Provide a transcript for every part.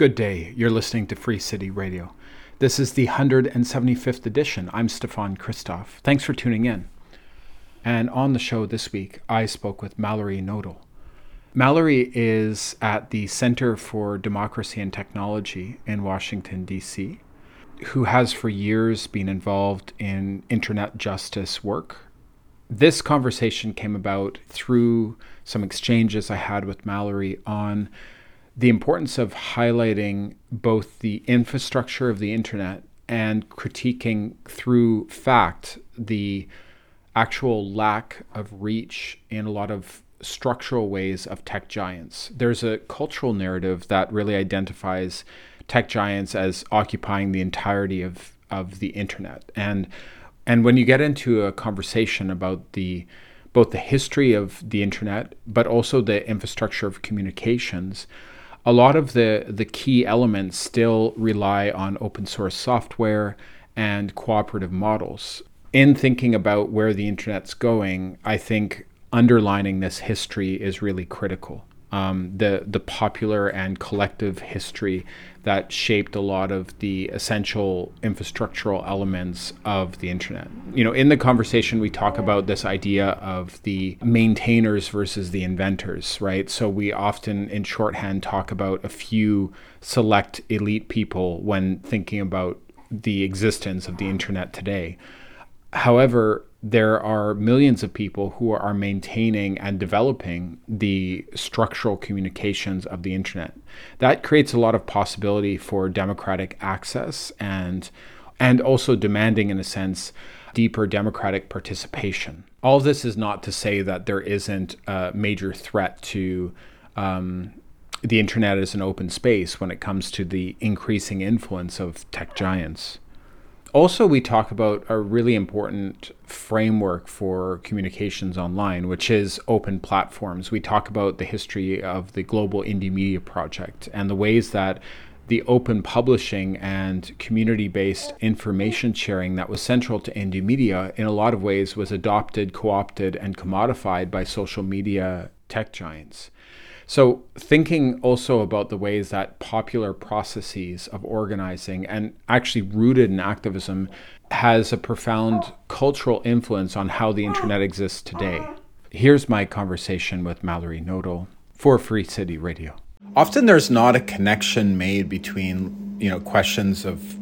Good day. You're listening to Free City Radio. This is the 175th edition. I'm Stefan Christoff. Thanks for tuning in. And on the show this week, I spoke with Mallory Knodel. Mallory is at the Center for Democracy and Technology in Washington, D.C., who has for years been involved in internet justice work. This conversation came about through some exchanges I had with Mallory on the importance of highlighting both the infrastructure of the internet and critiquing through fact the actual lack of reach in a lot of structural ways of tech giants. There's a cultural narrative that really identifies tech giants as occupying the entirety of, of the internet. And and when you get into a conversation about the both the history of the internet, but also the infrastructure of communications, a lot of the, the key elements still rely on open source software and cooperative models. In thinking about where the internet's going, I think underlining this history is really critical um, the the popular and collective history that shaped a lot of the essential infrastructural elements of the internet. You know, in the conversation we talk about this idea of the maintainers versus the inventors, right? So we often in shorthand talk about a few select elite people when thinking about the existence of the internet today. However, there are millions of people who are maintaining and developing the structural communications of the internet. That creates a lot of possibility for democratic access and and also demanding in a sense deeper democratic participation. All this is not to say that there isn't a major threat to um, the internet as an open space when it comes to the increasing influence of tech giants also, we talk about a really important framework for communications online, which is open platforms. We talk about the history of the Global Indymedia Project and the ways that the open publishing and community based information sharing that was central to indie media in a lot of ways was adopted, co opted, and commodified by social media tech giants. So, thinking also about the ways that popular processes of organizing and actually rooted in activism has a profound cultural influence on how the internet exists today. Here's my conversation with Mallory Knodel for Free City Radio. Often there's not a connection made between, you know, questions of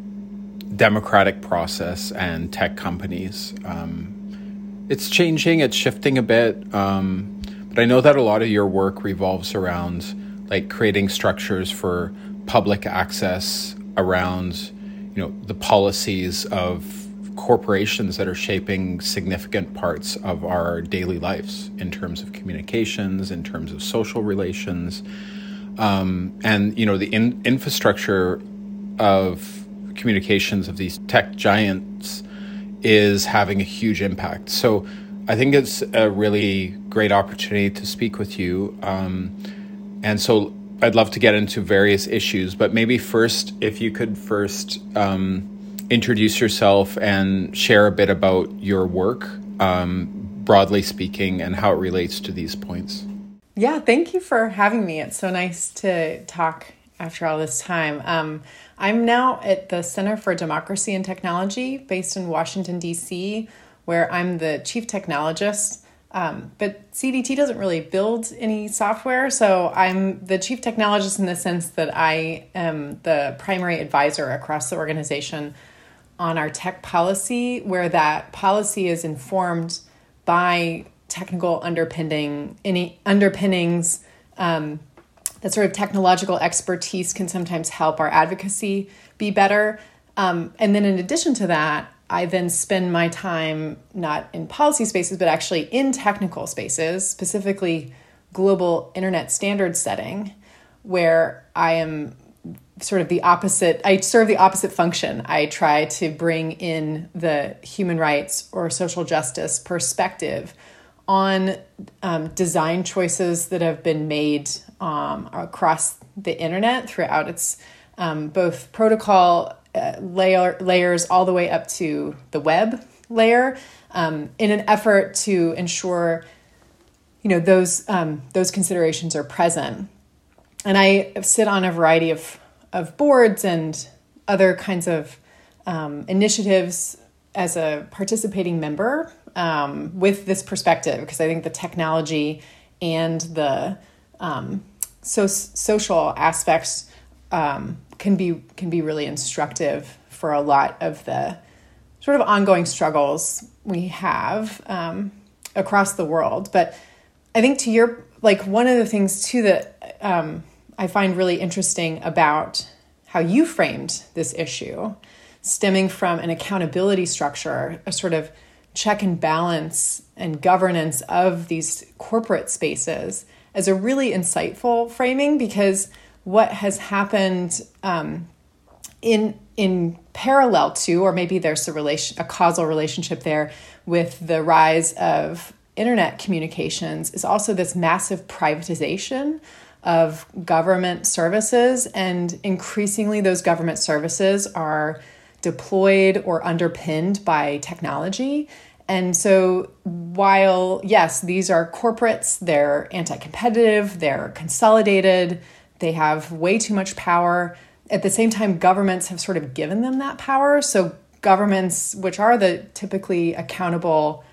democratic process and tech companies. Um, it's changing, it's shifting a bit. Um, but I know that a lot of your work revolves around like creating structures for public access around you know the policies of corporations that are shaping significant parts of our daily lives in terms of communications, in terms of social relations, um, and you know the in- infrastructure of communications of these tech giants is having a huge impact. So I think it's a really great opportunity to speak with you. Um, and so I'd love to get into various issues, but maybe first, if you could first um, introduce yourself and share a bit about your work, um, broadly speaking, and how it relates to these points. Yeah, thank you for having me. It's so nice to talk after all this time. Um, I'm now at the Center for Democracy and Technology based in Washington, D.C where I'm the chief technologist. Um, but CDT doesn't really build any software, so I'm the chief technologist in the sense that I am the primary advisor across the organization on our tech policy, where that policy is informed by technical underpinning any underpinnings um, that sort of technological expertise can sometimes help our advocacy be better. Um, and then in addition to that, I then spend my time not in policy spaces, but actually in technical spaces, specifically global internet standard setting, where I am sort of the opposite, I serve the opposite function. I try to bring in the human rights or social justice perspective on um, design choices that have been made um, across the internet throughout its um, both protocol uh, layer layers all the way up to the web layer um, in an effort to ensure you know those um, those considerations are present. And i sit on a variety of of boards and other kinds of um, initiatives as a participating member um, with this perspective because I think the technology and the um, so social aspects um, can be can be really instructive for a lot of the sort of ongoing struggles we have um, across the world. But I think to your like one of the things too that um, I find really interesting about how you framed this issue, stemming from an accountability structure, a sort of check and balance and governance of these corporate spaces, as a really insightful framing because what has happened um, in in parallel to, or maybe there's a relation, a causal relationship there with the rise of internet communications, is also this massive privatization of government services, and increasingly those government services are deployed or underpinned by technology. And so, while yes, these are corporates, they're anti competitive, they're consolidated, they have way too much power. At the same time, governments have sort of given them that power. So, governments, which are the typically accountable,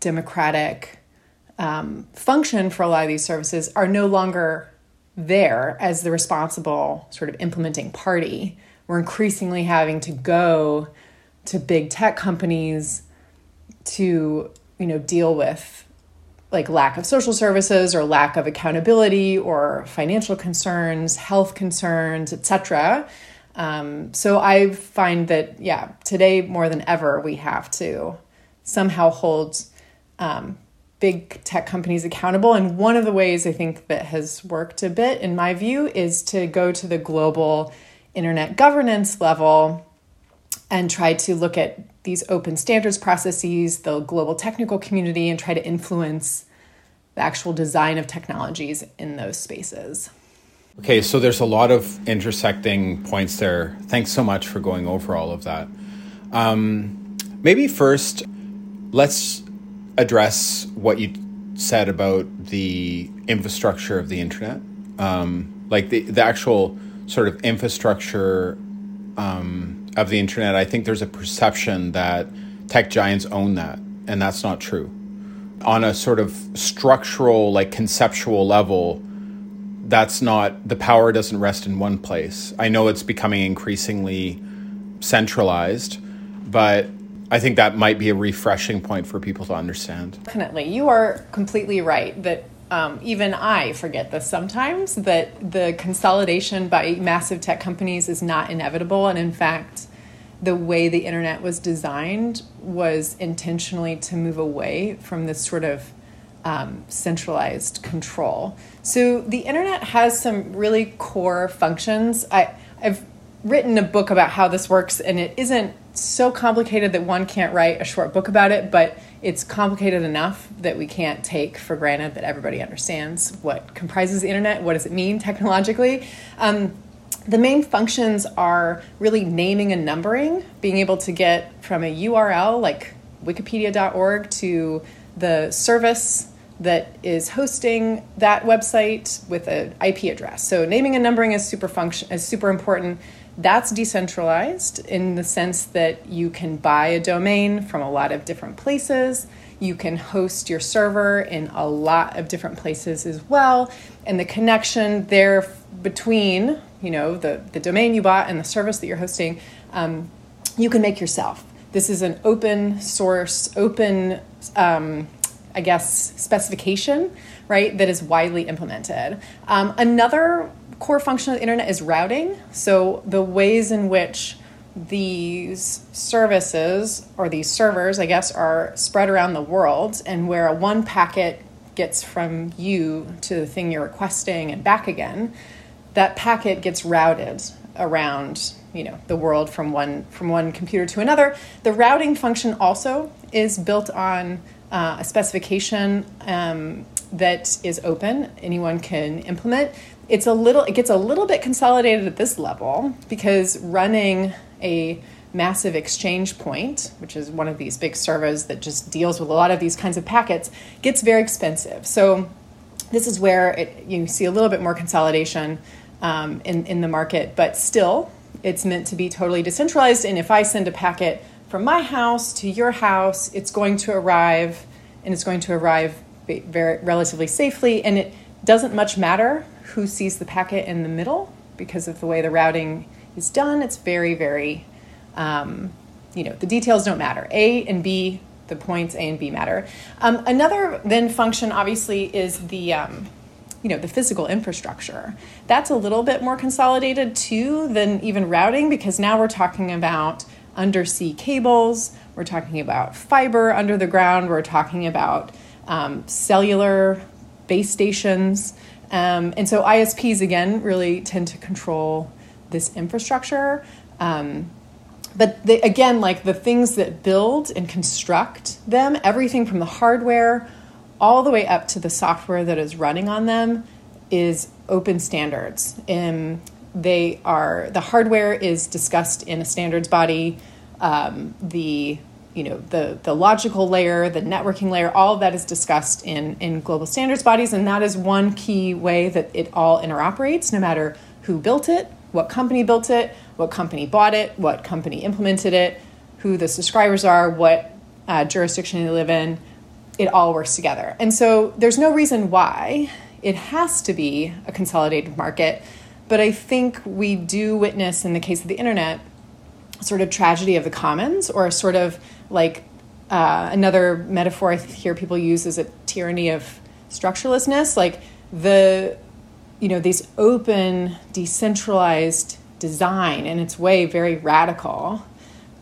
democratic um, function for a lot of these services, are no longer there as the responsible sort of implementing party. We're increasingly having to go to big tech companies to, you know, deal with like lack of social services or lack of accountability or financial concerns, health concerns, etc. Um, so I find that yeah, today more than ever we have to somehow hold um, big tech companies accountable. And one of the ways I think that has worked a bit, in my view, is to go to the global internet governance level and try to look at these open standards processes, the global technical community, and try to influence the actual design of technologies in those spaces. Okay, so there's a lot of intersecting points there. Thanks so much for going over all of that. Um, maybe first, let's address what you said about the infrastructure of the internet, um, like the, the actual sort of infrastructure um, of the internet. I think there's a perception that tech giants own that, and that's not true. On a sort of structural, like conceptual level, that's not the power doesn't rest in one place. I know it's becoming increasingly centralized, but I think that might be a refreshing point for people to understand. Definitely. You are completely right that um, even I forget this sometimes that the consolidation by massive tech companies is not inevitable. And in fact, the way the internet was designed was intentionally to move away from this sort of um, centralized control. So the internet has some really core functions. I, I've written a book about how this works, and it isn't so complicated that one can't write a short book about it, but it's complicated enough that we can't take for granted that everybody understands what comprises the internet, what does it mean technologically. Um, the main functions are really naming and numbering, being able to get from a URL like wikipedia.org to the service that is hosting that website with an IP address. So naming and numbering is super function is super important. That's decentralized in the sense that you can buy a domain from a lot of different places. You can host your server in a lot of different places as well. And the connection there between, you know, the, the domain you bought and the service that you're hosting, um, you can make yourself. This is an open source, open, um, I guess, specification, right, that is widely implemented. Um, another core function of the internet is routing. So the ways in which these services or these servers, I guess, are spread around the world, and where a one packet gets from you to the thing you're requesting and back again, that packet gets routed around you know the world from one from one computer to another. The routing function also is built on uh, a specification um, that is open. Anyone can implement it's a little it gets a little bit consolidated at this level because running a massive exchange point which is one of these big servers that just deals with a lot of these kinds of packets gets very expensive so this is where it, you see a little bit more consolidation um, in, in the market, but still, it's meant to be totally decentralized. And if I send a packet from my house to your house, it's going to arrive and it's going to arrive very relatively safely. And it doesn't much matter who sees the packet in the middle because of the way the routing is done. It's very, very, um, you know, the details don't matter. A and B, the points A and B matter. Um, another then function, obviously, is the um, you know the physical infrastructure. That's a little bit more consolidated too than even routing because now we're talking about undersea cables we're talking about fiber under the ground we're talking about um, cellular base stations. Um, and so isps again really tend to control this infrastructure. Um, but again like the things that build and construct them everything from the hardware all the way up to the software that is running on them is open standards. And they are the hardware is discussed in a standards body. Um, the you know the the logical layer, the networking layer, all of that is discussed in in global standards bodies, and that is one key way that it all interoperates, no matter who built it, what company built it, what company bought it, what company implemented it, who the subscribers are, what uh, jurisdiction they live in it all works together. And so there's no reason why it has to be a consolidated market. But I think we do witness, in the case of the internet, sort of tragedy of the commons, or a sort of like uh, another metaphor I hear people use is a tyranny of structurelessness. Like the, you know, these open, decentralized design in its way very radical.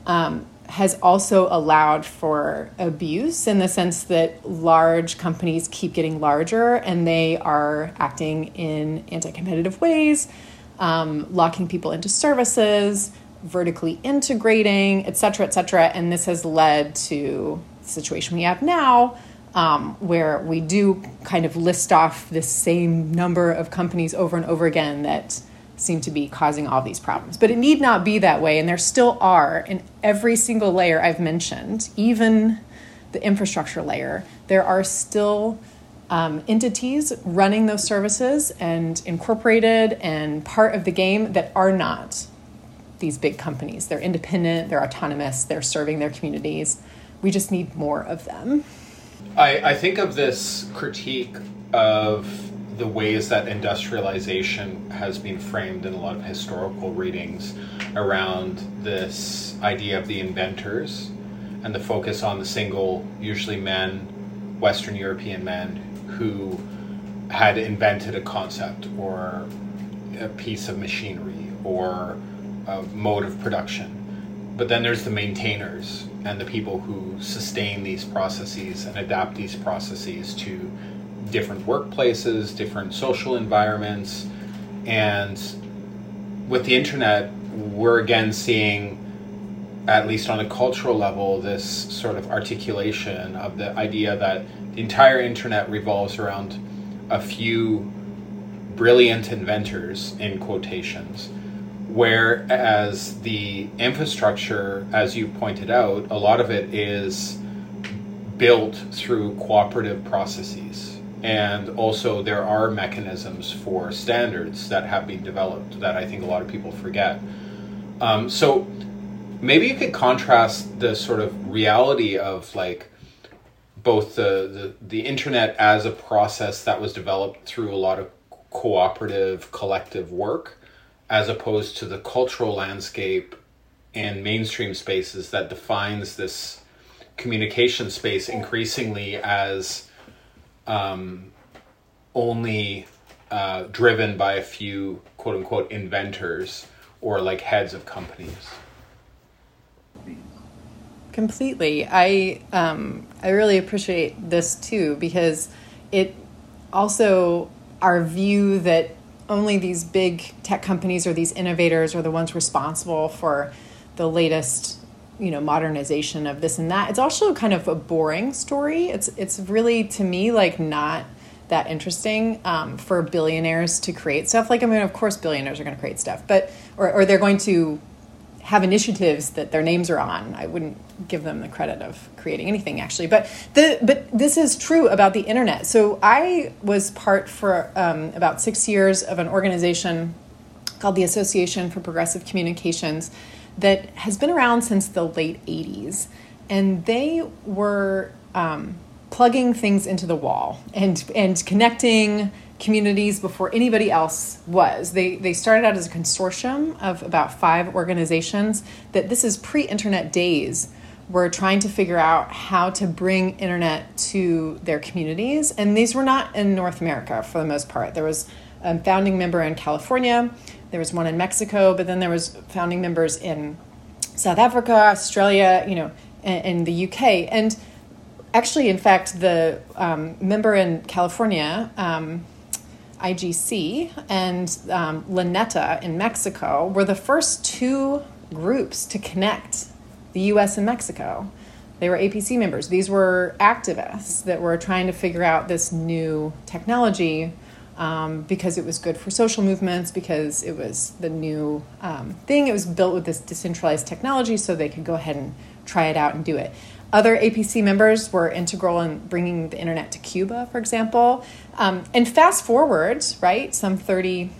Um, has also allowed for abuse in the sense that large companies keep getting larger and they are acting in anti competitive ways, um, locking people into services, vertically integrating, et cetera, et cetera. And this has led to the situation we have now. Um, where we do kind of list off this same number of companies over and over again that seem to be causing all these problems. But it need not be that way, and there still are in every single layer I've mentioned, even the infrastructure layer, there are still um, entities running those services and incorporated and part of the game that are not these big companies. They're independent, they're autonomous, they're serving their communities. We just need more of them. I, I think of this critique of the ways that industrialization has been framed in a lot of historical readings around this idea of the inventors and the focus on the single, usually men, Western European men, who had invented a concept or a piece of machinery or a mode of production. But then there's the maintainers and the people who sustain these processes and adapt these processes to different workplaces, different social environments, and with the internet, we're again seeing, at least on a cultural level, this sort of articulation of the idea that the entire internet revolves around a few brilliant inventors, in quotations, whereas the infrastructure, as you pointed out, a lot of it is built through cooperative processes and also there are mechanisms for standards that have been developed that I think a lot of people forget. Um, so maybe you could contrast the sort of reality of like both the, the, the internet as a process that was developed through a lot of cooperative collective work as opposed to the cultural landscape and mainstream spaces that defines this communication space increasingly as um, only uh, driven by a few quote unquote inventors or like heads of companies. Completely. I um, I really appreciate this too because it also our view that only these big tech companies or these innovators are the ones responsible for the latest you know modernization of this and that. It's also kind of a boring story. It's it's really to me like not that interesting um, for billionaires to create stuff. Like i mean of course billionaires are going to create stuff but or, or they're going to have initiatives that their names are on. I wouldn't give them the credit of creating anything actually. But the but this is true about the internet. So i was part for um, about six years of an organization called the Association for Progressive Communications that has been around since the late 80s. And they were um, plugging things into the wall and, and connecting communities before anybody else was. They, they started out as a consortium of about five organizations that this is pre internet days were trying to figure out how to bring internet to their communities. And these were not in North America for the most part. There was a founding member in California, there was one in Mexico, but then there was founding members in South Africa, Australia, you know, and, and the UK. And actually, in fact, the um, member in California, um, IGC, and um, LaNeta in Mexico were the first two groups to connect the US and Mexico. They were APC members. These were activists that were trying to figure out this new technology um, because it was good for social movements, because it was the new um, thing. It was built with this decentralized technology, so they could go ahead and try it out and do it. Other APC members were integral in bringing the internet to Cuba, for example. Um, and fast forward, right, some 30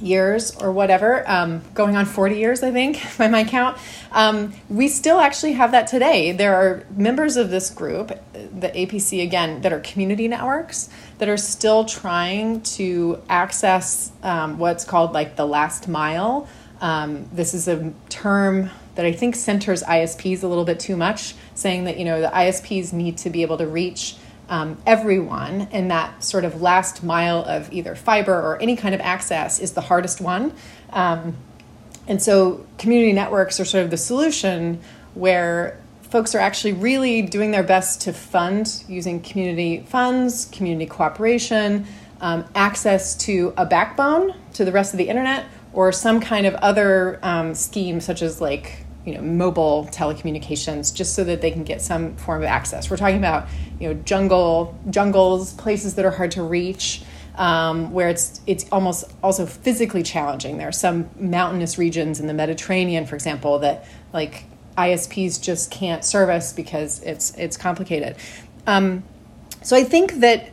years or whatever, um, going on 40 years, I think, by my count, um, we still actually have that today. There are members of this group, the APC again, that are community networks that are still trying to access um, what's called like the last mile. Um, this is a term that I think centers ISPs a little bit too much, saying that, you know, the ISPs need to be able to reach um, everyone, and that sort of last mile of either fiber or any kind of access is the hardest one. Um, and so, community networks are sort of the solution where folks are actually really doing their best to fund using community funds, community cooperation, um, access to a backbone to the rest of the internet, or some kind of other um, scheme, such as like you know mobile telecommunications just so that they can get some form of access. We're talking about you know jungle jungles places that are hard to reach um, where it's it's almost also physically challenging. There are some mountainous regions in the mediterranean for example that like isps just can't service because it's it's complicated um, so i think that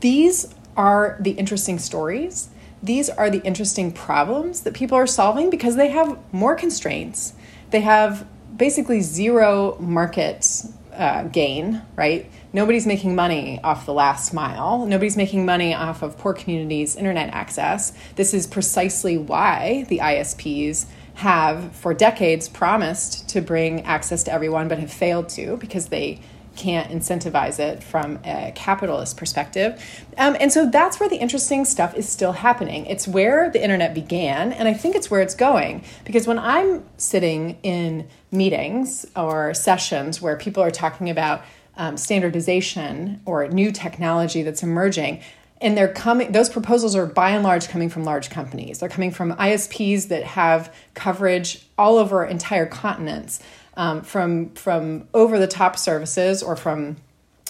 these are the interesting stories these are the interesting problems that people are solving because they have more constraints they have basically zero market uh, gain, right? Nobody's making money off the last mile. Nobody's making money off of poor communities' internet access. This is precisely why the ISPs have, for decades, promised to bring access to everyone, but have failed to because they can't incentivize it from a capitalist perspective. Um, and so that's where the interesting stuff is still happening. It's where the internet began, and I think it's where it's going. Because when I'm sitting in meetings or sessions where people are talking about um, standardization or new technology that's emerging, and they're coming those proposals are by and large coming from large companies. They're coming from isps that have coverage all over entire continents um, from from over the top services or from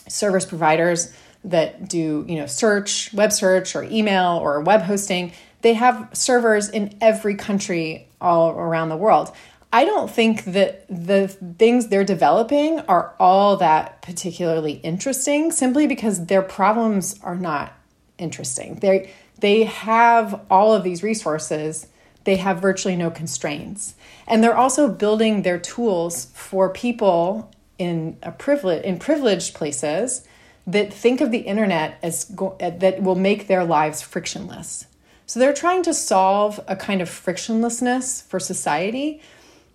service providers that do you know search web search or email or web hosting. They have servers in every country all around the world. I don't think that the things they're developing are all that particularly interesting simply because their problems are not interesting they they have all of these resources they have virtually no constraints. And they're also building their tools for people in a privilege in privileged places that think of the internet as go, that will make their lives frictionless. So they're trying to solve a kind of frictionlessness for society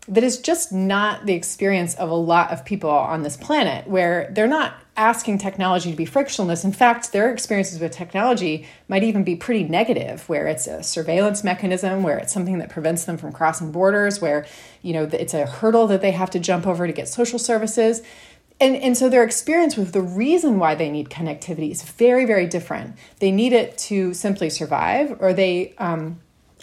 that is just not the experience of a lot of people on this planet where they're not asking technology to be frictionless. In fact, their experiences with technology might even be pretty negative, where it's a surveillance mechanism, where it's something that prevents them from crossing borders, where you know it's a hurdle that they have to jump over to get social services. And, and so their experience with the reason why they need connectivity is very, very different. They need it to simply survive, or they um,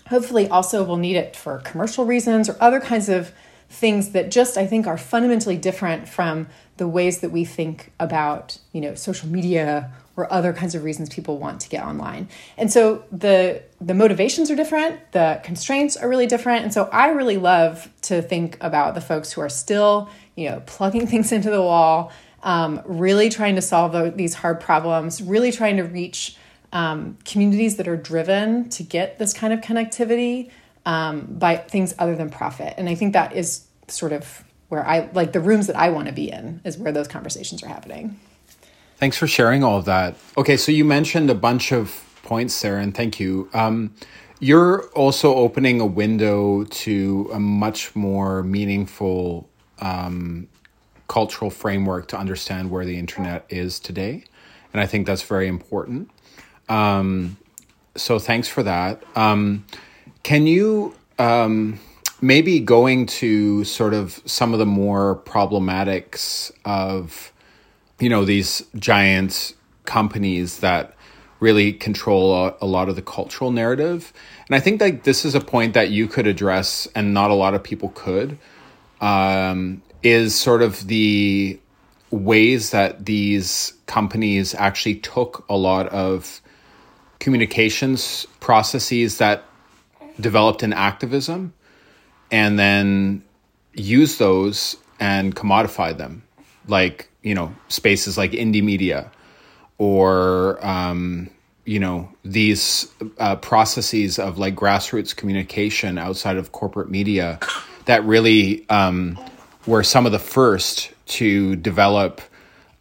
hopefully also will need it for commercial reasons or other kinds of things that just I think are fundamentally different from the ways that we think about, you know, social media or other kinds of reasons people want to get online. And so the the motivations are different, the constraints are really different. And so I really love to think about the folks who are still, you know, plugging things into the wall, um, really trying to solve the, these hard problems, really trying to reach um, communities that are driven to get this kind of connectivity um, by things other than profit. And I think that is sort of where I like the rooms that I want to be in is where those conversations are happening. Thanks for sharing all of that. Okay, so you mentioned a bunch of points there, and thank you. Um, you're also opening a window to a much more meaningful um, cultural framework to understand where the internet is today. And I think that's very important. Um, so thanks for that. Um, can you um, maybe going to sort of some of the more problematics of, you know, these giant companies that really control a, a, lot of the cultural narrative. And I think like this is a point that you could address and not a lot of people could um, is sort of the ways that these companies actually took a lot of communications processes that developed in activism and then use those and commodify them. Like you know spaces like Indymedia or um, you know these uh, processes of like grassroots communication outside of corporate media that really um, were some of the first to develop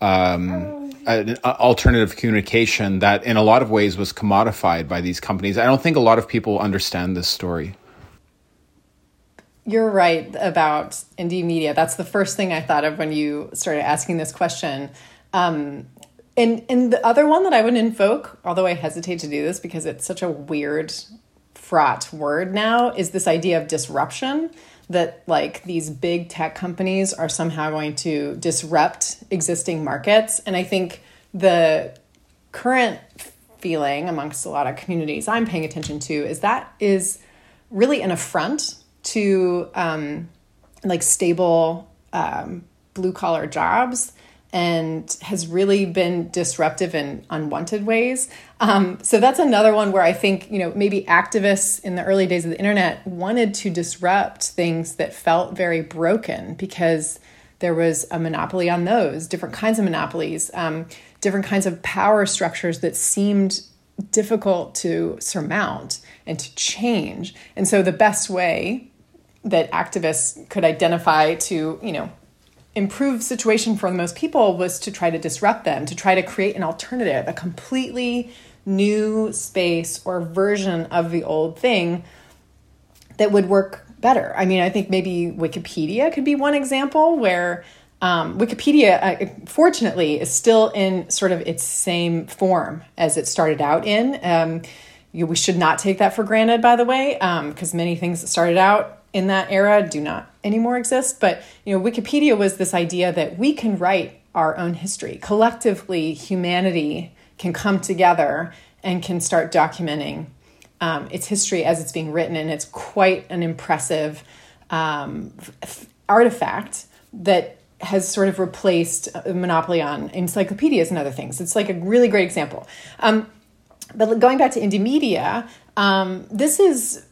um, an alternative communication that in a lot of ways was commodified by these companies i don't think a lot of people understand this story you're right about Indymedia. that's the first thing i thought of when you started asking this question um, and and the other one that I would invoke, although I hesitate to do this because it's such a weird, fraught word now, is this idea of disruption. That like these big tech companies are somehow going to disrupt existing markets, and I think the current feeling amongst a lot of communities I'm paying attention to is that is really an affront to um, like stable um, blue collar jobs and has really been disruptive in unwanted ways. Um, so that's another one where I think, you know, maybe activists in the early days of the internet wanted to disrupt things that felt very broken because there was a monopoly on those, different kinds of monopolies, um, different kinds of power structures that seemed difficult to surmount and to change. And so the best way that activists could identify to, you know, improve situation for the most people was to try to disrupt them, to try to create an alternative, a completely new space or version of the old thing that would work better. I mean, I think maybe Wikipedia could be one example where um, Wikipedia, uh, fortunately, is still in sort of its same form as it started out in. Um, you, we should not take that for granted, by the way, because um, many things that started out in that era do not anymore exist. But you know, Wikipedia was this idea that we can write our own history collectively. Humanity can come together and can start documenting um, its history as it's being written, and it's quite an impressive um, f- artifact that has sort of replaced a monopoly on encyclopedias and other things. It's like a really great example. Um, but going back to Indymedia, um, this is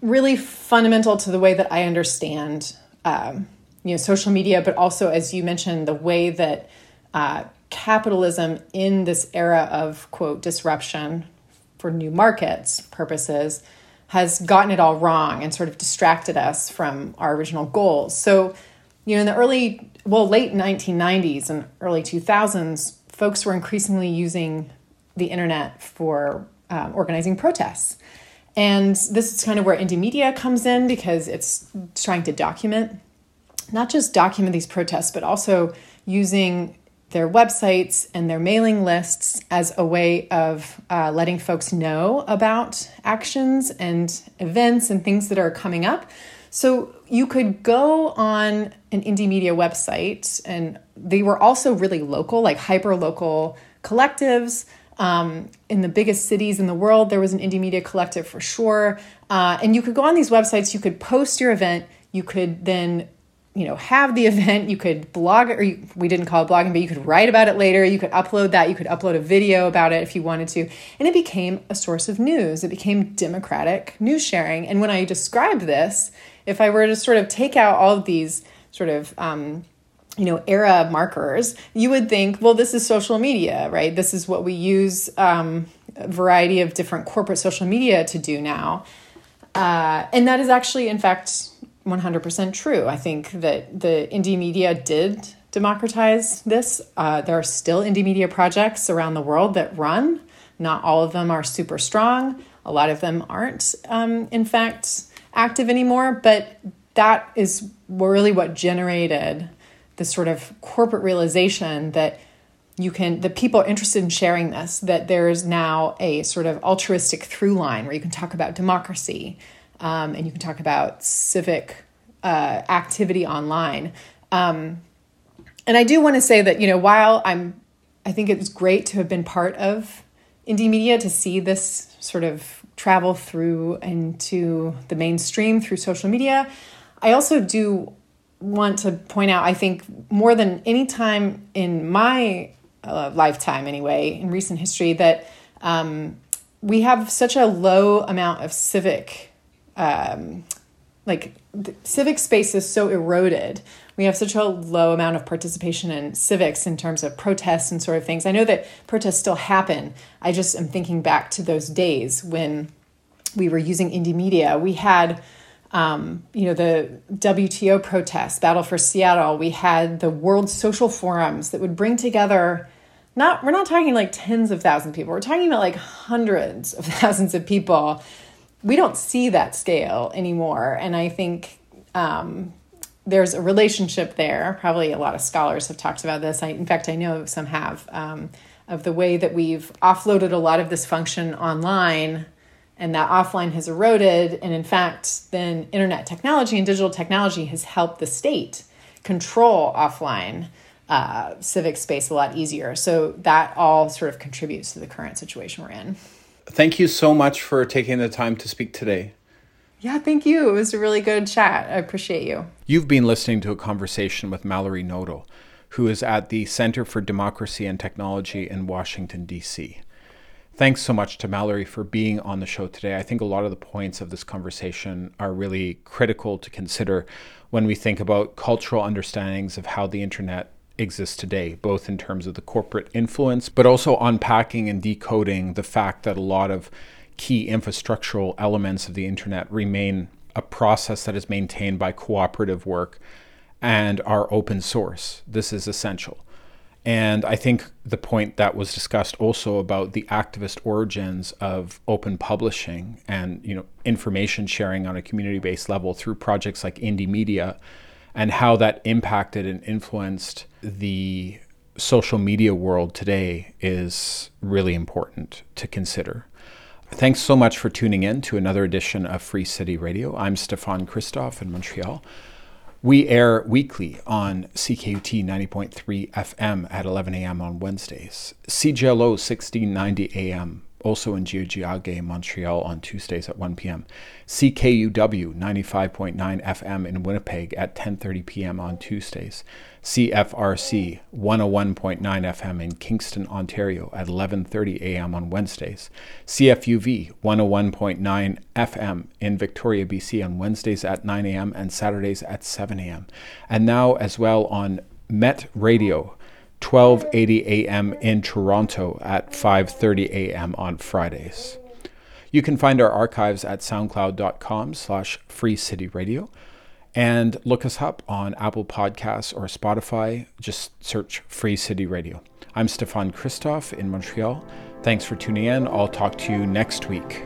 really fundamental to the way that I understand, um, you know, social media, but also, as you mentioned, the way that uh, capitalism in this era of quote disruption for new markets purposes has gotten it all wrong and sort of distracted us from our original goals. So, you know, in the early, well, late 1990s and early 2000s, folks were increasingly using the internet for um, organizing protests. And this is kind of where Indymedia comes in because it's trying to document, not just document these protests, but also using their websites and their mailing lists as a way of uh, letting folks know about actions and events and things that are coming up. So you could go on an Indymedia website, and they were also really local, like hyper local collectives um, in the biggest cities in the world, there was an Indymedia collective for sure. Uh, and you could go on these websites, you could post your event, you could then you know have the event. You could blog or you, we didn't call it blogging but you could write about it later. You could upload that. You could upload a video about it if you wanted to. And it became a source of news. It became democratic news sharing. And when i described this if i were to sort of take out all of these sort of um, you know era markers you would think well this is social media right? This is what we use um, a variety of different corporate social media to do now. Uh, and that is actually, in fact, 100% true. I think that the Indymedia did democratize this. Uh, there are still Indymedia projects around the world that run. Not all of them are super strong. A lot of them aren't, um, in fact, active anymore. But that is really what generated the sort of corporate realization that you can the people are interested in sharing this that there's now a sort of altruistic through line where you can talk about democracy um, and you can talk about civic uh, activity online. Um, and i do want to say that you know while i'm i think it's great to have been part of Indymedia to see this sort of travel through into the mainstream through social media i also do want to point out i think more than any time in my uh, lifetime anyway in recent history that um, we have such a low amount of civic um, like civic space is so eroded we have such a low amount of participation in civics in terms of protests and sort of things i know that protests still happen i just am thinking back to those days when we were using Indymedia we had um, you know, the WTO protests, Battle for Seattle. We had the World Social Forums that would bring together not we're not talking like tens of thousands of people. We're talking about like hundreds of thousands of people. We don't see that scale anymore, and I think um, there's a relationship there. Probably a lot of scholars have talked about this. I, in fact, I know some have um, of the way that we've offloaded a lot of this function online and that offline has eroded. And in fact, then internet technology and digital technology has helped the state control offline uh, civic space a lot easier. So that all sort of contributes to the current situation we're in. Thank you so much for taking the time to speak today. Yeah, thank you. It was a really good chat. I appreciate you. You've been listening to a conversation with Mallory Knodel, who is at the Center for Democracy and Technology in Washington, D.C. Thanks so much to Mallory for being on the show today. I think a lot of the points of this conversation are really critical to consider when we think about cultural understandings of how the internet exists today, both in terms of the corporate influence, but also unpacking and decoding the fact that a lot of key infrastructural elements of the internet remain a process that is maintained by cooperative work and are open source. This is essential. And I think the point that was discussed also about the activist origins of open publishing and you know information sharing on a community-based level through projects like Indymedia and how that impacted and influenced the social media world today is really important to consider. Thanks so much for tuning in to another edition of Free City Radio. I'm Stefan Christoff in Montreal. We air weekly on CKUT 90.3 FM at 11 a.m. on Wednesdays, CJLO 1690 a.m also in Tiohtià:ke, Montreal on Tuesdays at 1 p.m. CKUW 95.9 FM in Winnipeg at 10:30 p.m. on Tuesdays. CFRC 101.9 FM in Kingston, Ontario at 11:30 a.m. on Wednesdays. CFUV 101.9 FM in Victoria, BC on Wednesdays at 9 a.m. and Saturdays at 7 a.m. And now as well on Met Radio 1280 a.m. in Toronto at 5:30 a.m. on Fridays. You can find our archives at soundcloud.com slash freecityradio and look us up on Apple Podcasts or Spotify. Just search Free City Radio. I'm Stefan Christoff in Montreal. Thanks for tuning in. I'll talk to you next week.